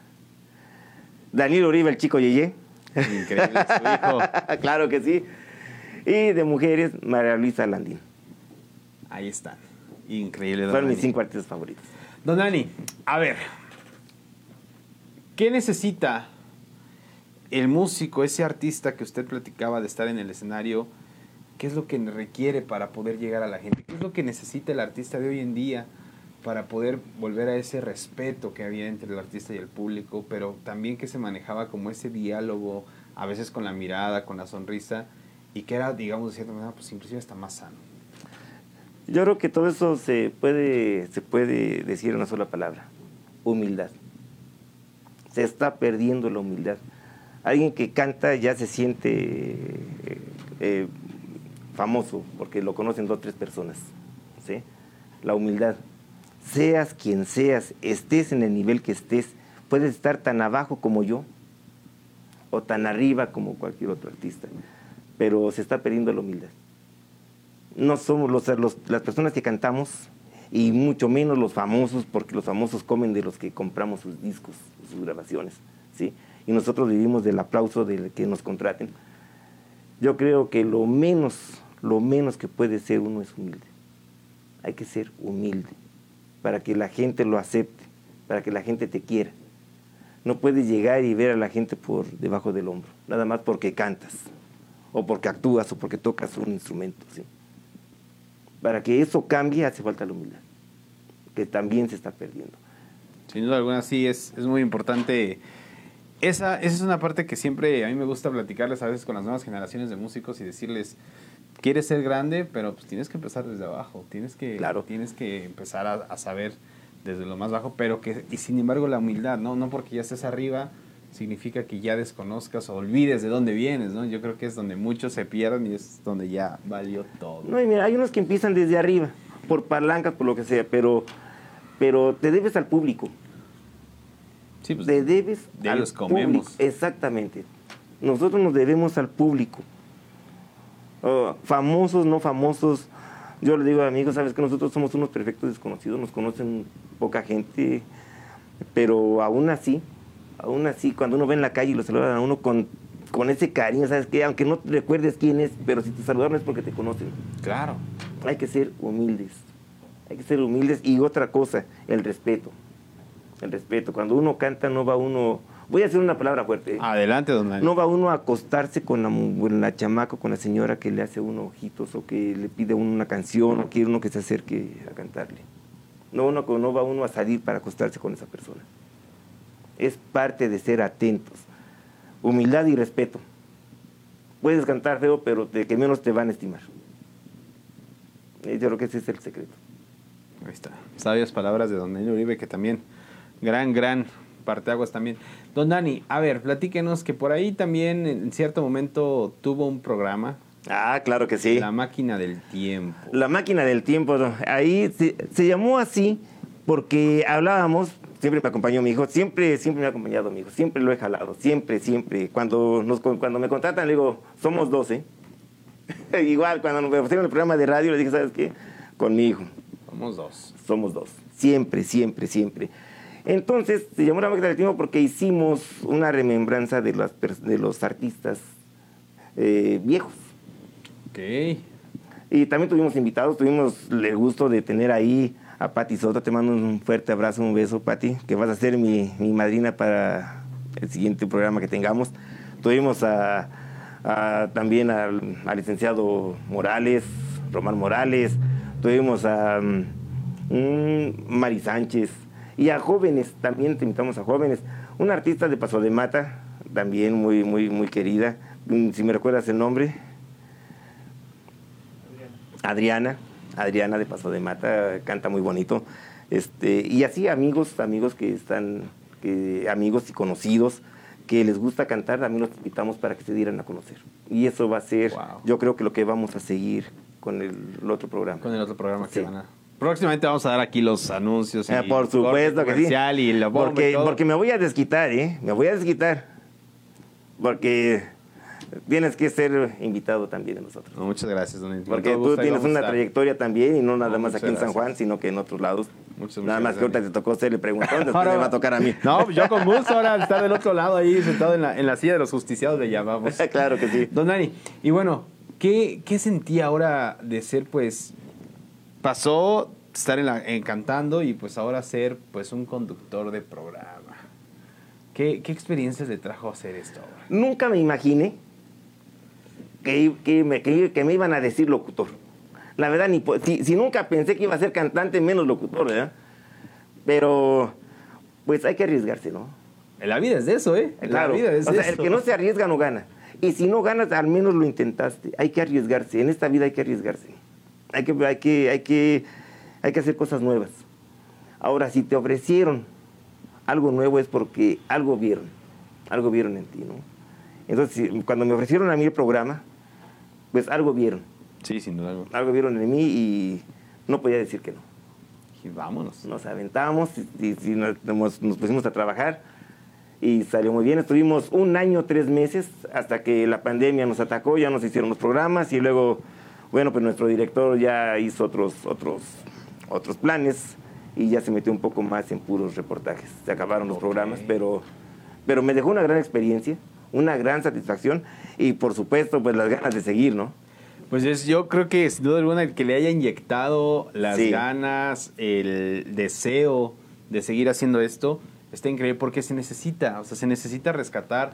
Daniel Uribe, el chico Yeye. Increíble, su hijo. *laughs* claro que sí. Y de mujeres, María Luisa Landín. Ahí están. Increíble, Dani. mis cinco artistas favoritos. Don Dani, a ver. ¿Qué necesita el músico, ese artista que usted platicaba de estar en el escenario? ¿Qué es lo que requiere para poder llegar a la gente? ¿Qué es lo que necesita el artista de hoy en día para poder volver a ese respeto que había entre el artista y el público, pero también que se manejaba como ese diálogo, a veces con la mirada, con la sonrisa, y que era, digamos, de cierta manera, pues inclusive hasta más sano? Yo creo que todo eso se puede, se puede decir en una sola palabra. Humildad. Se está perdiendo la humildad. Alguien que canta ya se siente eh, eh, famoso porque lo conocen dos o tres personas. ¿sí? La humildad. Seas quien seas, estés en el nivel que estés, puedes estar tan abajo como yo o tan arriba como cualquier otro artista, pero se está perdiendo la humildad no somos los, las personas que cantamos y mucho menos los famosos, porque los famosos comen de los que compramos sus discos, sus grabaciones, ¿sí? Y nosotros vivimos del aplauso de que nos contraten. Yo creo que lo menos, lo menos que puede ser uno es humilde. Hay que ser humilde para que la gente lo acepte, para que la gente te quiera. No puedes llegar y ver a la gente por debajo del hombro, nada más porque cantas, o porque actúas, o porque tocas un instrumento, ¿sí? Para que eso cambie hace falta la humildad, que también se está perdiendo. Sin duda alguna, sí, es, es muy importante. Esa, esa es una parte que siempre a mí me gusta platicarles a veces con las nuevas generaciones de músicos y decirles, quieres ser grande, pero pues tienes que empezar desde abajo, tienes que, Claro. tienes que empezar a, a saber desde lo más bajo, pero que, y sin embargo la humildad, ¿no? No porque ya estés arriba significa que ya desconozcas o olvides de dónde vienes, ¿no? Yo creo que es donde muchos se pierden y es donde ya valió todo. No, y mira, hay unos que empiezan desde arriba, por palancas, por lo que sea, pero, pero te debes al público. Sí, pues, Te debes de al ellos comemos. público. Exactamente. Nosotros nos debemos al público. Famosos, no famosos. Yo le digo a amigos, sabes que nosotros somos unos perfectos desconocidos, nos conocen poca gente, pero aún así, aún así, cuando uno ve en la calle y lo saludan a uno con, con ese cariño, sabes que aunque no te recuerdes quién es, pero si te saludaron es porque te conocen. claro. Hay que ser humildes. Hay que ser humildes. Y otra cosa, el respeto. El respeto. Cuando uno canta, no va uno. Voy a decir una palabra fuerte. ¿eh? Adelante, don Dani. No va uno a acostarse con la, con la chamaca, con la señora que le hace uno ojitos o que le pide a uno una canción o quiere uno que se acerque a cantarle. No, uno, no va uno a salir para acostarse con esa persona. Es parte de ser atentos. Humildad y respeto. Puedes cantar feo, pero de que menos te van a estimar. Eh, Yo creo que ese es el secreto. Ahí está. Sabias palabras de don Dani Uribe, que también, gran, gran parteaguas también. Don Dani, a ver, platíquenos que por ahí también en cierto momento tuvo un programa, Ah, claro que sí. La máquina del tiempo. La máquina del tiempo, ahí se, se llamó así porque hablábamos, siempre me acompañó mi hijo, siempre, siempre me ha acompañado mi hijo, siempre lo he jalado, siempre, siempre. Cuando, nos, cuando me contratan, le digo, somos 12. *laughs* Igual, cuando me ofrecieron el programa de radio, le dije, ¿sabes qué? Con mi hijo, Somos dos. somos dos. Siempre, siempre, siempre. Entonces, se llamó la máquina del tiempo porque hicimos una remembranza de, las, de los artistas eh, viejos. Ok. Y también tuvimos invitados, tuvimos el gusto de tener ahí a Pati Soto. Te mando un fuerte abrazo, un beso, Pati, que vas a ser mi, mi madrina para el siguiente programa que tengamos. Tuvimos a, a- también al, al licenciado Morales, Román Morales. Tuvimos a mm, Mari Sánchez. Y a jóvenes, también te invitamos a jóvenes. Una artista de Paso de Mata, también muy, muy, muy querida. Mm, Si me recuerdas el nombre. Adriana, Adriana de Paso de Mata, canta muy bonito. Este, y así amigos, amigos que están, que, amigos y conocidos que les gusta cantar, también los invitamos para que se dieran a conocer. Y eso va a ser, Wow. yo creo que lo que vamos a seguir con el, el otro programa. Con el otro programa que Sí. van a. Próximamente vamos a dar aquí los anuncios. Y Ah, por supuesto que sí. comercial Y la bomba y porque, todo. porque me voy a desquitar, ¿eh? Me voy a desquitar. Porque tienes que ser invitado también de nosotros. No, muchas gracias, don Porque tú tienes una trayectoria también y no nada No, más aquí en San gracias. Juan, sino que en otros lados. *laughs* Muchas, nada muchas más que ahorita te tocó ser el preguntón, después *laughs* me va a tocar a mí. No, yo con gusto ahora *laughs* estar del otro lado ahí sentado en la, en la silla de los justiciados le llamamos. claro que sí. Don Dani, y bueno, ¿qué, qué sentí ahora de ser, pues, pasó estar en la, en cantando y pues ahora ser, pues, un conductor de programa? ¿Qué, qué experiencias le trajo hacer esto ahora? Nunca me imaginé que, que me, que, que me iban a decir locutor. La verdad, ni si, si nunca pensé que iba a ser cantante, menos locutor, ¿verdad? Pero, pues hay que arriesgarse, ¿no? La vida es de eso, ¿eh? Claro. La vida es o sea, esto. el que no se arriesga no gana. Y si no ganas, al menos lo intentaste. Hay que arriesgarse. En esta vida hay que arriesgarse. Hay que, hay que, hay que, hay que hacer cosas nuevas. Ahora, si te ofrecieron algo nuevo es porque algo vieron. Algo vieron en ti, ¿no? Entonces, cuando me ofrecieron a mí el programa, pues algo vieron. Sí, sin duda. alguna. Algo vieron en mí y no podía decir que no Y vámonos. nos aventamos y, y- y nos- nos pusimos a trabajar y salió muy bien. Estuvimos un año, tres meses hasta que la pandemia nos atacó, ya nos hicieron los programas y luego, bueno, pues nuestro director ya hizo otros, otros, otros planes y ya se metió un poco más en puros reportajes. Se acabaron los programas, pero, pero me dejó una gran experiencia, una gran satisfacción y por supuesto pues las ganas de seguir, ¿no? Pues es, yo creo que sin duda alguna el que le haya inyectado las Sí. ganas, el deseo de seguir haciendo esto, está increíble porque se necesita, o sea, se necesita rescatar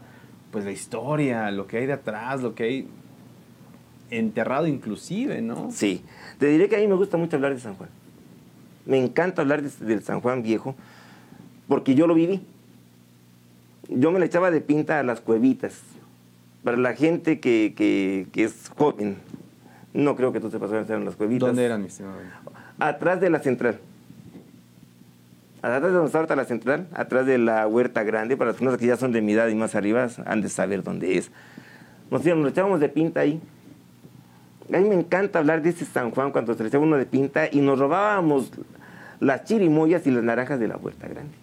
pues la historia, lo que hay de atrás, lo que hay enterrado inclusive, ¿no? Sí, te diré que a mí me gusta mucho hablar de San Juan. Me encanta hablar de- del San Juan viejo porque yo lo viví. Yo me le echaba de pinta a las cuevitas. Para la gente que, que- que es joven, no creo que tú sepas dónde eran las cuevitas. ¿Dónde eran, mi estimado? Atrás de la central. Atrás de donde está ahorita la central, atrás de la huerta grande, para las personas que ya son de mi edad y más arriba, han de saber dónde es. Nos, nos echábamos de pinta ahí. A mí me encanta hablar de ese San Juan cuando se uno de pinta y nos robábamos las chirimoyas y las naranjas de la huerta grande.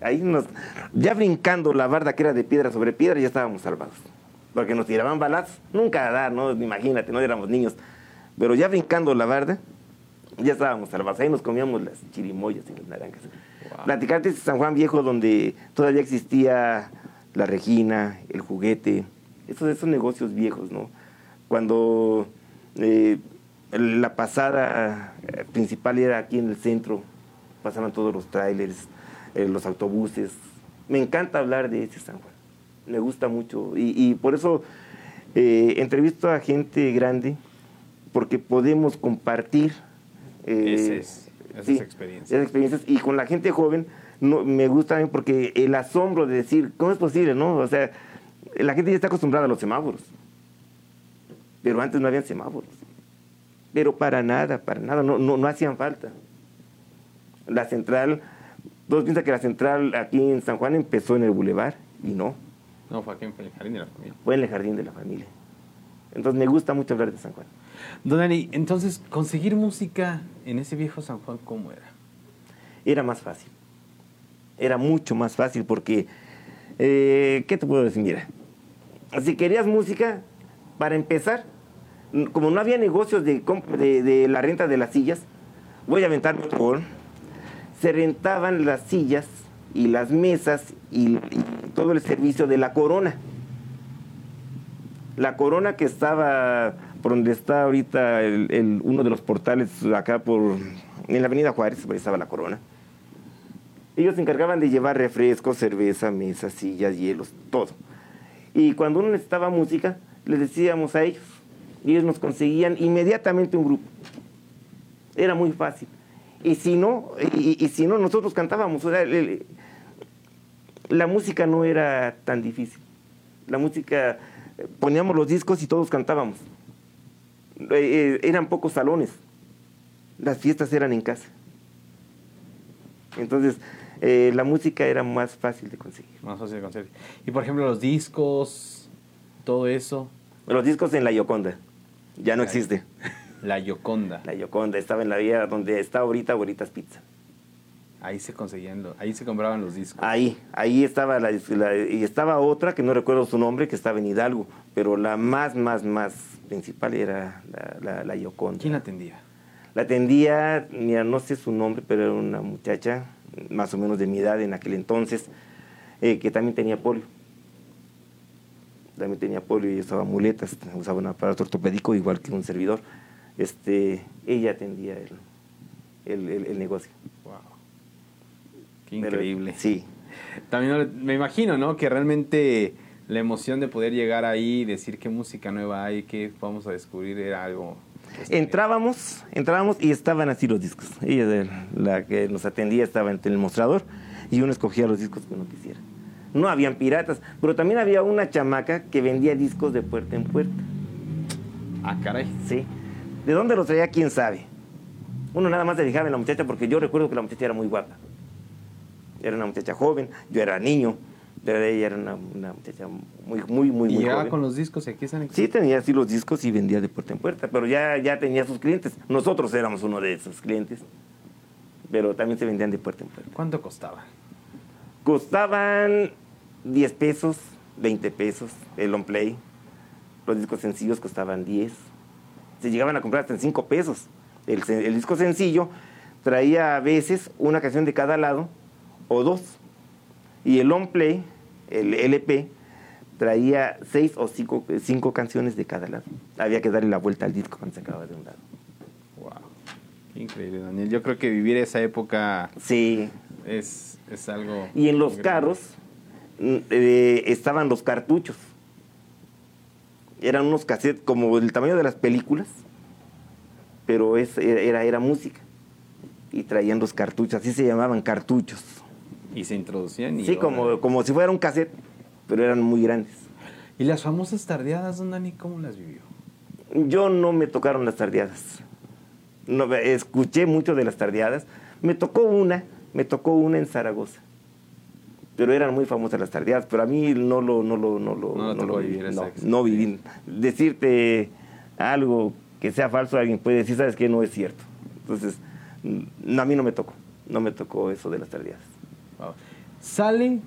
Ahí nos, ya brincando la barda que era de piedra sobre piedra, ya estábamos salvados. Porque nos tiraban balazos, nunca a dar, ¿no? Imagínate, no éramos niños. Pero ya brincando la barda, ya estábamos salvados. Ahí nos comíamos las chirimoyas y las naranjas. Wow. Platicarte de San Juan Viejo, donde todavía existía la Regina, el juguete, esos, esos negocios viejos, ¿no? Cuando eh, la pasada eh, principal era aquí en el centro, pasaban todos los trailers, eh, los autobuses. Me encanta hablar de ese San Juan. Me gusta mucho. Y, y por eso eh, entrevisto a gente grande, porque podemos compartir Ese es- esas sí, experiencias. esas experiencias. Y con la gente joven no, me gusta también porque el asombro de decir, ¿cómo es posible? no? O sea, la gente ya está acostumbrada a los semáforos. Pero antes no habían semáforos. pero para nada, para nada, no, no, no hacían falta. La central, todos piensan que la central aquí en San Juan empezó en el bulevar y no, No, fue aquí en el jardín de la familia. fue en el jardín de la familia. Entonces me gusta mucho hablar de San Juan. Don Dani, entonces, conseguir música en ese viejo San Juan, ¿cómo era? Era más fácil. Era mucho más fácil porque, eh, ¿qué te puedo decir? Mira, si querías música, para empezar, como no había negocios de, la renta de las sillas, voy a aventarme otro gol, se rentaban las sillas y las mesas y, todo el servicio de la corona. La corona que estaba por donde está ahorita uno de los portales acá por en la avenida Juárez, ahí estaba la corona. Ellos se encargaban de llevar refrescos, cerveza, mesas, sillas, hielos, todo. Y cuando uno necesitaba música, les decíamos a ellos. Y ellos nos conseguían inmediatamente un grupo. Era muy fácil. Y si no, y, y si no, nosotros cantábamos. O sea, el- el- la música no era tan difícil. La música, poníamos los discos y todos cantábamos. Eh, eh, eran pocos salones. Las fiestas eran en casa. Entonces, eh, la música era más fácil de conseguir. Más fácil de conseguir. Y por ejemplo, los discos, todo eso, Los discos en la Yoconda. Ya no existe. la Yoconda. La Yoconda estaba en la vía donde está ahorita Abuelitas Pizza. Ahí se conseguían, ahí se compraban los discos. Ahí, ahí estaba la, la- y estaba otra que no recuerdo su nombre, que estaba en Hidalgo, pero la más, más, más principal era la Yoconda. ¿Quién la atendía? La atendía, mira, no sé su nombre, pero era una muchacha más o menos de mi edad en aquel entonces, eh, que también tenía polio. También tenía polio y usaba muletas, usaba un aparato ortopédico igual que un servidor. Este, ella atendía el, el- el- el negocio. Wow. Qué Pero, increíble. sí. También me imagino, ¿no? Que realmente la emoción de poder llegar ahí y decir qué música nueva hay, qué vamos a descubrir, era algo... este, Entrábamos, entrábamos y estaban así los discos. Ella, la que nos atendía, estaba en el mostrador y uno escogía los discos que uno quisiera. No habían piratas, pero también había una chamaca que vendía discos de puerta en puerta. Ah, caray. ¿sí? ¿De dónde los traía? ¿Quién sabe? Uno nada más se fijaba en la muchacha porque yo recuerdo que la muchacha era muy guapa. Era una muchacha joven, yo era niño, pero ella era una, una muchacha muy, muy, muy, y muy llegaba joven. con los discos y aquí están... Sí, tenía así los discos y vendía de puerta en puerta, pero ya, ya tenía sus clientes. Nosotros éramos uno de esos clientes, pero también se vendían de puerta en puerta. ¿Cuánto costaba? Costaban 10 pesos, 20 pesos el on play. Los discos sencillos costaban 10. Se llegaban a comprar hasta en 5 pesos. El, disco sencillo traía a veces una canción de cada lado o dos. Y el on play, el LP, traía 6 o 5 canciones de cada lado. Había que darle la vuelta al disco cuando se acababa de un lado. Wow. Qué increíble, Daniel. Yo creo que vivir esa época Sí, es, es algo... Y en los grande. carros mm, eh, estaban los cartuchos. Eran unos cassettes como el tamaño de las películas, pero es, era, era música. Y traían los cartuchos, así se llamaban cartuchos. Y se introducían y... Sí, como, como si fuera un cassette, pero eran muy grandes. ¿Y las famosas tardeadas, don Dani, cómo las vivió? Yo no me tocaron las tardeadas. No, escuché mucho de las tardeadas. Me tocó una, me tocó una en Zaragoza. Pero eran muy famosas las tardeadas, pero a mí no lo, no lo, no lo, No le tocó viví. no, no viví. Decirte algo que sea falso, alguien puede decir, sabes que no es cierto. Entonces, a mí no me tocó, no me tocó eso de las tardeadas. Wow. Sale,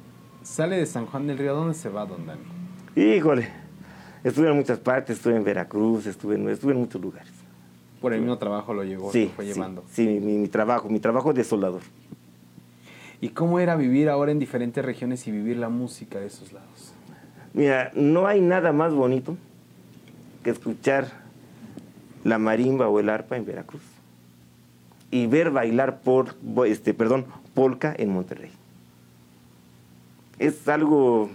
sale de San Juan del Río. ¿A dónde se va, don Dani? Híjole, estuve en muchas partes, estuve en Veracruz, estuve en, estuve en muchos lugares. Por el mismo trabajo lo llevó, Sí, lo fue sí, llevando. sí, mi, mi trabajo, mi trabajo de soldador. ¿Y cómo era vivir ahora en diferentes regiones y vivir la música de esos lados? Mira, no hay nada más bonito que escuchar la marimba o el arpa en Veracruz y ver bailar por, este, perdón, polka en Monterrey. Es algo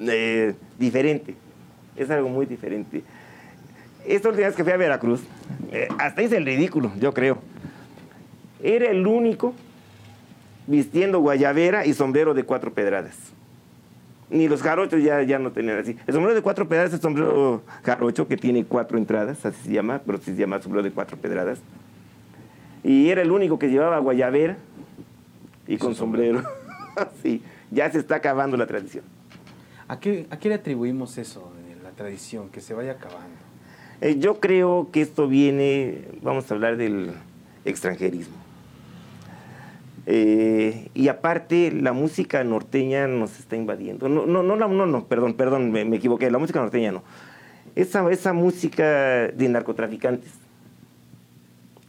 eh, diferente, es algo muy diferente. Esta última vez que fui a Veracruz, eh, hasta hice el ridículo, yo creo. Era el único vistiendo guayabera y sombrero de cuatro pedradas. Ni los jarochos ya, ya no tenían así. El sombrero de cuatro pedradas es el sombrero jarocho que tiene cuatro entradas, así se llama, pero sí se llama sombrero de cuatro pedradas. Y era el único que llevaba guayabera y con sombrero. *laughs* sí, ya se está acabando la tradición. ¿A qué, ¿A qué le atribuimos eso, la tradición, que se vaya acabando? Eh, yo creo que esto viene, vamos a hablar del extranjerismo. Eh, y aparte, la música norteña nos está invadiendo. No, no, no, no, no, perdón, perdón, me, equivoqué. La música norteña no. Esa, esa música de narcotraficantes,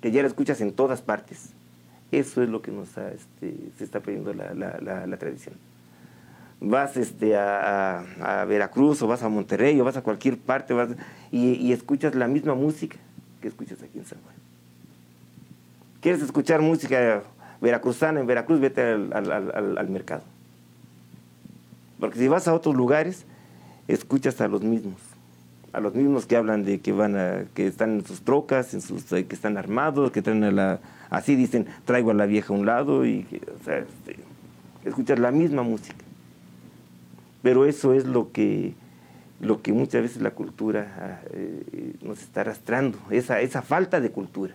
que ya la escuchas en todas partes, eso es lo que nos ha, este, se está perdiendo la, la, tradición. Vas este, a, a, a, Veracruz o vas a Monterrey o vas a cualquier parte vas, y, y escuchas la misma música que escuchas aquí en San Juan. ¿Quieres escuchar música veracruzana en Veracruz? Vete al, al, mercado. Porque si vas a otros lugares, escuchas a los mismos a los mismos que hablan de que van a, que están en sus trocas, en sus, que están armados, que traen a la, así dicen, traigo a la vieja a un lado y, o sea, este, escuchas la misma música. Pero eso es lo que, lo que muchas veces la cultura eh, nos está arrastrando, esa, esa falta de cultura.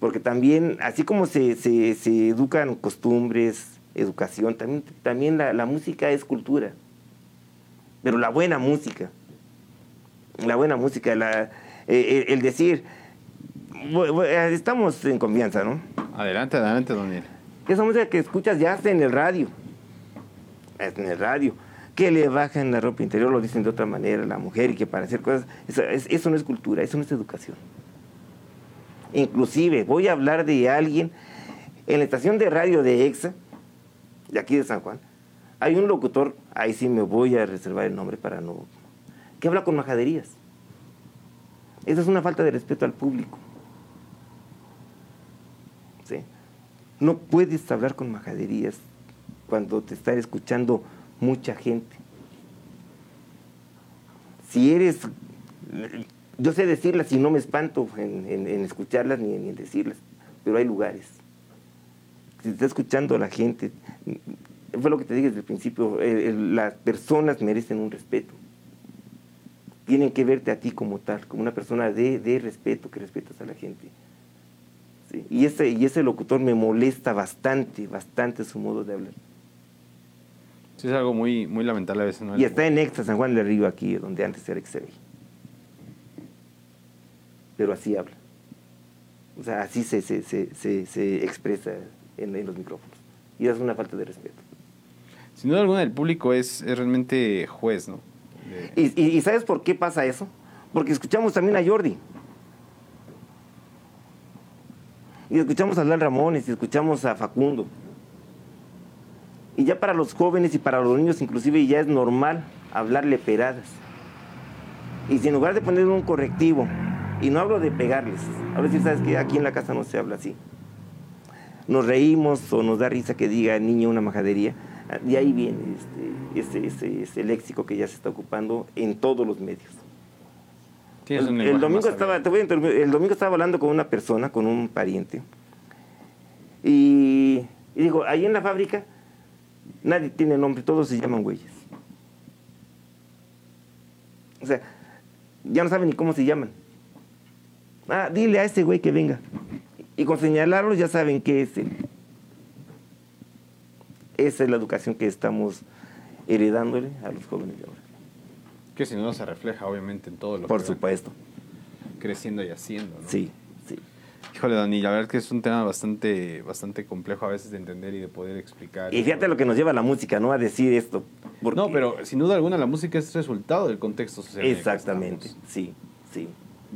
Porque también, así como se, se, se educan costumbres, educación, también, también la, la música es cultura, pero la buena música la buena música, la, eh, el decir, estamos en confianza, ¿no? Adelante, adelante, Daniel. Esa música que escuchas ya está en el radio, en el radio. Que le bajan la ropa interior, lo dicen de otra manera, la mujer, y que para hacer cosas, eso, eso no es cultura, eso no es educación. Inclusive, voy a hablar de alguien, en la estación de radio de EXA, de aquí de San Juan, hay un locutor, ahí sí me voy a reservar el nombre para no que habla con majaderías. Esa es una falta de respeto al público. No puedes hablar con majaderías cuando te está escuchando mucha gente. Si eres, yo sé decirlas y no me espanto en, en, en escucharlas ni, ni, en decirlas, pero hay lugares. Si está escuchando la gente, fue lo que te dije desde el principio, eh, las personas merecen un respeto tienen que verte a ti como tal, como una persona de, de respeto, que respetas a la gente. ¿Sí? Y, ese, y ese locutor me molesta bastante, bastante su modo de hablar. Sí, es algo muy, muy lamentable a veces. ¿no? Y está en Extra San Juan del Río, aquí, donde antes era XB. Pero así habla. O sea, así se, se, se, se, expresa en, en, los micrófonos. Y es una falta de respeto. Sin duda alguna, el público es, es realmente juez, ¿no? Y, y, y, ¿sabes por qué pasa eso? Porque escuchamos también a Jordi. Y escuchamos a Lal Ramones, y escuchamos a Facundo. Y ya para los jóvenes y para los niños inclusive ya es normal hablarle peradas. Y si en lugar de poner un correctivo, y no hablo de pegarles, ahora sí sabes que aquí en la casa no se habla así. Nos reímos o nos da risa que diga niño una majadería, de ahí viene este, ese, ese, ese, léxico que ya se está ocupando en todos los medios. Sí, el, el, domingo estaba, te voy a el domingo estaba hablando con una persona, con un pariente, y, y digo, ahí en la fábrica nadie tiene nombre, todos se llaman güeyes. O sea, ya no saben ni cómo se llaman. Ah, dile a ese güey que venga. Y con señalarlos ya saben qué es él. Esa es la educación que estamos heredándole a los jóvenes de ahora. Que si no se refleja obviamente en todo lo Por que supuesto. creciendo y haciendo, ¿no? Sí, sí. Híjole, Dani, la verdad es que es un tema bastante, bastante complejo a veces de entender y de poder explicar. Y fíjate lo que nos lleva la música, ¿no? A decir esto. Porque... No, pero sin duda alguna la música es resultado del contexto social. Exactamente, sí, sí.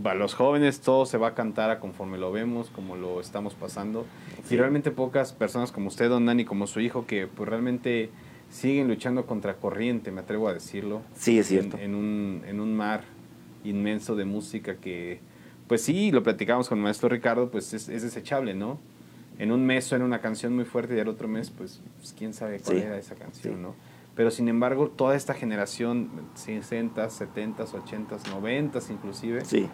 Va, los jóvenes todo se va a cantar a conforme lo vemos, como lo estamos pasando. Sí. Y realmente pocas personas como usted, don Dani, como su hijo, que pues realmente siguen luchando contra corriente, me atrevo a decirlo. Sí, es cierto. En, en, un, en un mar inmenso de música que, pues sí, lo platicamos con el maestro Ricardo, pues es, es desechable, ¿no? En un mes suena una canción muy fuerte y al otro mes, pues, pues quién sabe cuál sí. era esa canción, sí. ¿no? Pero sin embargo, toda esta generación, 60, 70, 80, 90 inclusive, sí.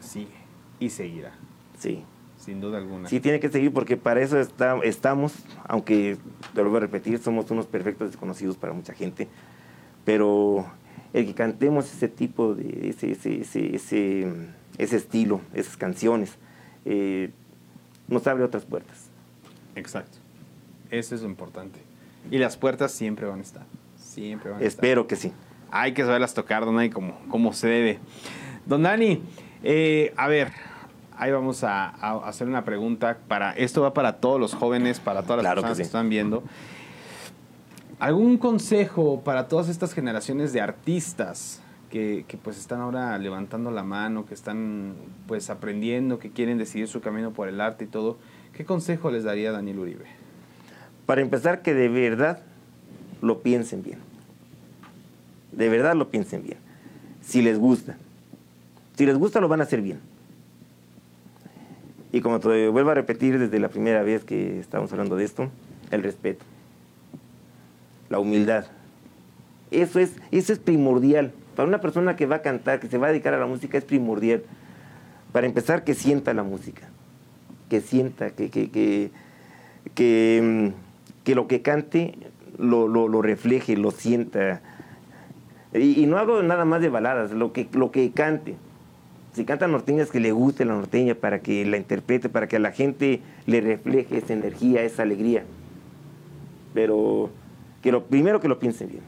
sigue y seguirá. Sí. sin duda alguna. Sí, tiene que seguir porque para eso está, estamos, aunque, te lo voy a repetir, somos unos perfectos desconocidos para mucha gente, pero el que cantemos ese tipo de, ese, ese, ese, ese, ese estilo, esas canciones, eh, nos abre otras puertas. Exacto. Eso es lo importante. Y las puertas siempre van a estar. Siempre van a Espero estar. que sí. Hay que saberlas tocar, don Dani, como, como se debe. Don Dani, eh, a ver, ahí vamos a, a hacer una pregunta. Para, esto va para todos los jóvenes, para todas las Claro que personas que, sí. están viendo. ¿Algún consejo para todas estas generaciones de artistas que, que, pues están ahora levantando la mano, que están pues aprendiendo, que quieren decidir su camino por el arte y todo? ¿Qué consejo les daría Daniel Uribe? Para empezar, que de verdad lo piensen bien. De verdad lo piensen bien. Si les gusta. Si les gusta, lo van a hacer bien. Y como te vuelvo a repetir desde la primera vez que estamos hablando de esto, el respeto. La humildad. Eso es, eso es primordial. Para una persona que va a cantar, que se va a dedicar a la música, es primordial. Para empezar, que sienta la música. Que sienta, que, que, que, que, mm, que lo que cante lo, lo, refleje, lo sienta. Y, no hablo nada más de baladas, lo que, lo que cante. Si canta norteñas, que le guste la norteña para que la interprete, para que a la gente le refleje esa energía, esa alegría. Pero que lo primero que lo piensen bien.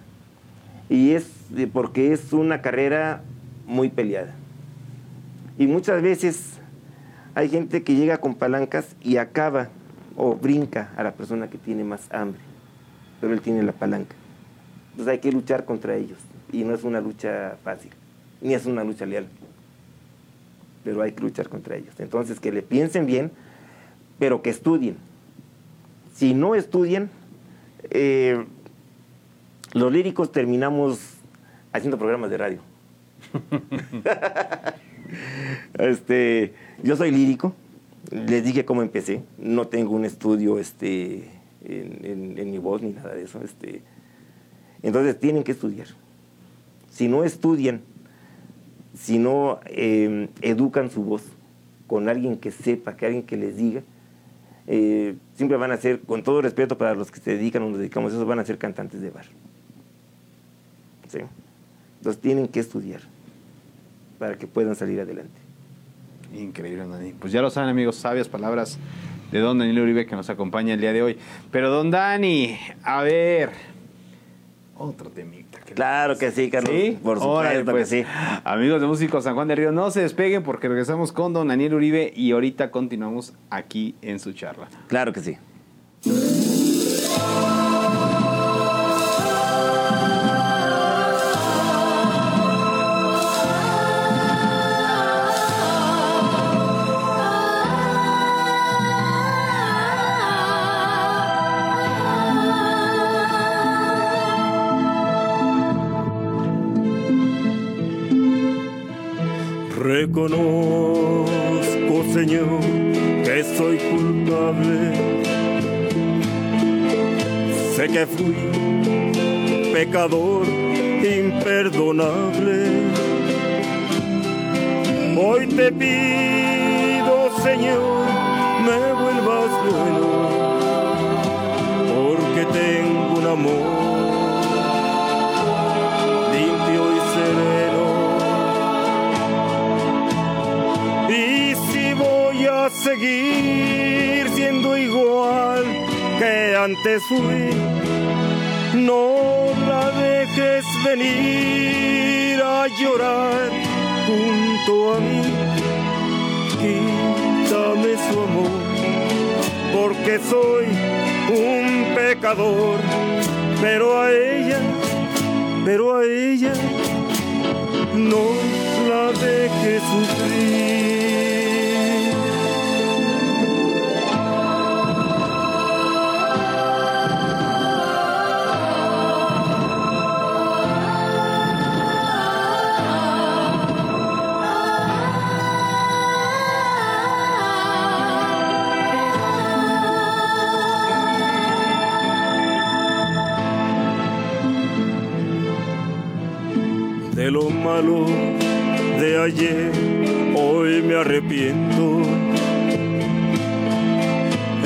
Y es porque es una carrera muy peleada. Y muchas veces hay gente que llega con palancas y acaba o brinca a la persona que tiene más hambre, pero él tiene la palanca. Entonces hay que luchar contra ellos. Y no es una lucha fácil, ni es una lucha leal. Pero hay que luchar contra ellos. Entonces que le piensen bien, pero que estudien. Si no estudian, eh, los líricos terminamos haciendo programas de radio. *laughs* *laughs* este, yo soy lírico, les dije cómo empecé, no tengo un estudio este, en, mi voz ni nada de eso. Este, entonces tienen que estudiar. Si no estudian, si no eh, educan su voz con alguien que sepa, que alguien que les diga, eh, siempre van a ser, con todo respeto para los que se dedican o nos dedicamos a eso, van a ser cantantes de bar. ¿Sí? Entonces tienen que estudiar para que puedan salir adelante. Increíble, Dani. Pues ya lo saben, amigos, sabias palabras de don Daniel Uribe que nos acompaña el día de hoy. Pero don Dani, a ver, otro temita. Que claro que sí, Carlos. ¿Sí? Por supuesto Órale, pues, que sí. Amigos de Músicos San Juan de Río, no se despeguen porque regresamos con don Daniel Uribe y ahorita continuamos aquí en su charla. Claro que sí. Reconozco, Señor, que soy culpable. Sé que fui pecador imperdonable. Hoy te pido, Señor, me vuelvas bueno, porque tengo un amor seguir siendo igual que antes fui, no la dejes venir a llorar junto a mí. Quítame su amor, porque soy un pecador, pero a ella, pero a ella no la dejes sufrir. De ayer, hoy me arrepiento.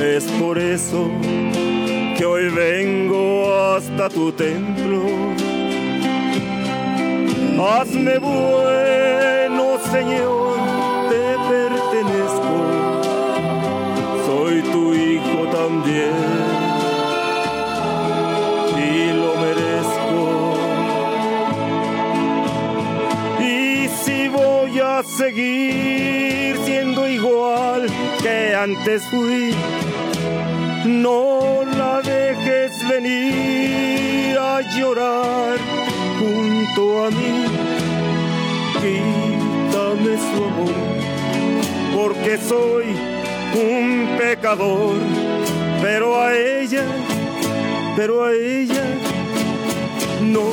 Es por eso que hoy vengo hasta tu templo. Hazme bueno, Señor, seguir siendo igual que antes fui, no la dejes venir a llorar junto a mí. Quítame su amor, porque soy un pecador, pero a ella, pero a ella no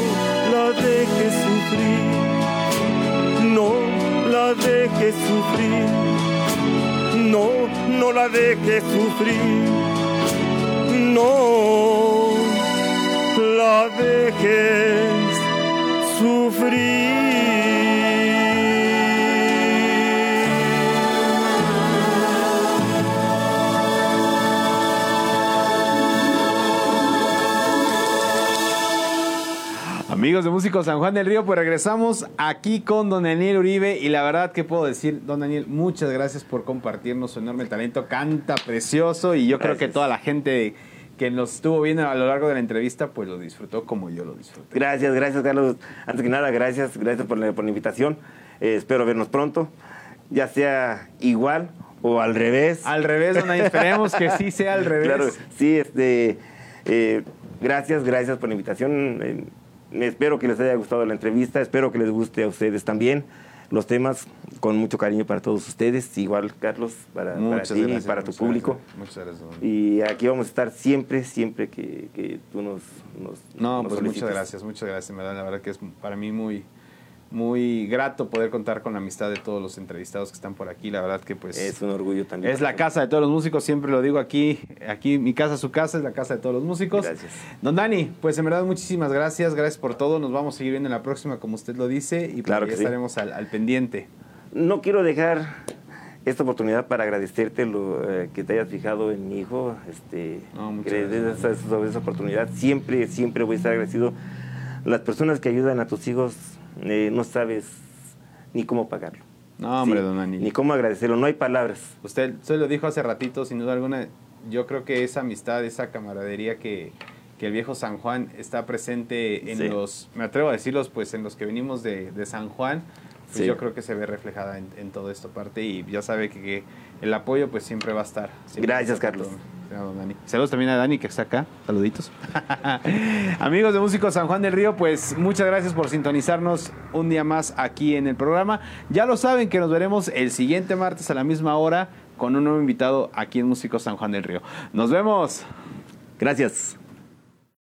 la dejes sufrir, la sufrir, no, no la dejes sufrir no la dejes sufrir. Amigos de Músicos San Juan del Río, pues regresamos aquí con Don Daniel Uribe y la verdad que puedo decir, Don Daniel, muchas gracias por compartirnos su enorme talento, canta precioso y yo creo que toda la gente que nos estuvo viendo a lo largo de la entrevista pues lo disfrutó como yo lo disfruté. Gracias, gracias, Carlos. Antes que nada, gracias, gracias por la, por la invitación. Eh, espero vernos pronto, ya sea igual o al revés. Al revés, Don Daniel, esperemos que sí sea al *laughs* revés. Claro, sí, este, eh, gracias, gracias por la invitación. Espero que les haya gustado la entrevista, espero que les guste a ustedes también los temas, con mucho cariño para todos ustedes, igual Carlos, para, para ti gracias, y para tu público. gracias, Muchas gracias, Don. Y aquí vamos a estar siempre, siempre que, que tú nos, nos No, nos pues muchas gracias, muchas gracias. La verdad que es para mí muy, muy grato poder contar con la amistad de todos los entrevistados que están por aquí. La verdad que pues Es un orgullo también. es la casa de todos los músicos, siempre lo digo aquí, aquí mi casa, su casa, es la casa de todos los músicos. Gracias. Don Dani, pues en verdad muchísimas gracias, gracias por todo. Nos vamos a seguir viendo en la próxima, como usted lo dice, y pues Claro ya que sí. estaremos al, al pendiente. No quiero dejar esta oportunidad para agradecerte lo, eh, que te hayas fijado en mi hijo, este, No, muchas que des gracias. esa, sobre esa oportunidad. Siempre, siempre voy a estar agradecido. Las personas que ayudan a tus hijos eh, no sabes ni cómo pagarlo. No, hombre, Sí, don Dani. Ni cómo agradecerlo, no hay palabras. Usted, usted lo dijo hace ratito, sin duda alguna, yo creo que esa amistad, esa camaradería que, que el viejo San Juan está presente en Sí. los, me atrevo a decirlos, pues en los que venimos de, de San Juan, pues Sí. yo creo que se ve reflejada en, en toda esta parte y ya sabe que, que el apoyo pues siempre va a estar. Gracias, Carlos. todo, Saludos también a Dani que está acá, saluditos. *laughs* Amigos de Músicos San Juan del Río, pues muchas gracias por sintonizarnos un día más aquí en el programa. Ya lo saben que nos veremos el siguiente martes a la misma hora con un nuevo invitado aquí en Músicos San Juan del Río. Nos vemos. Gracias.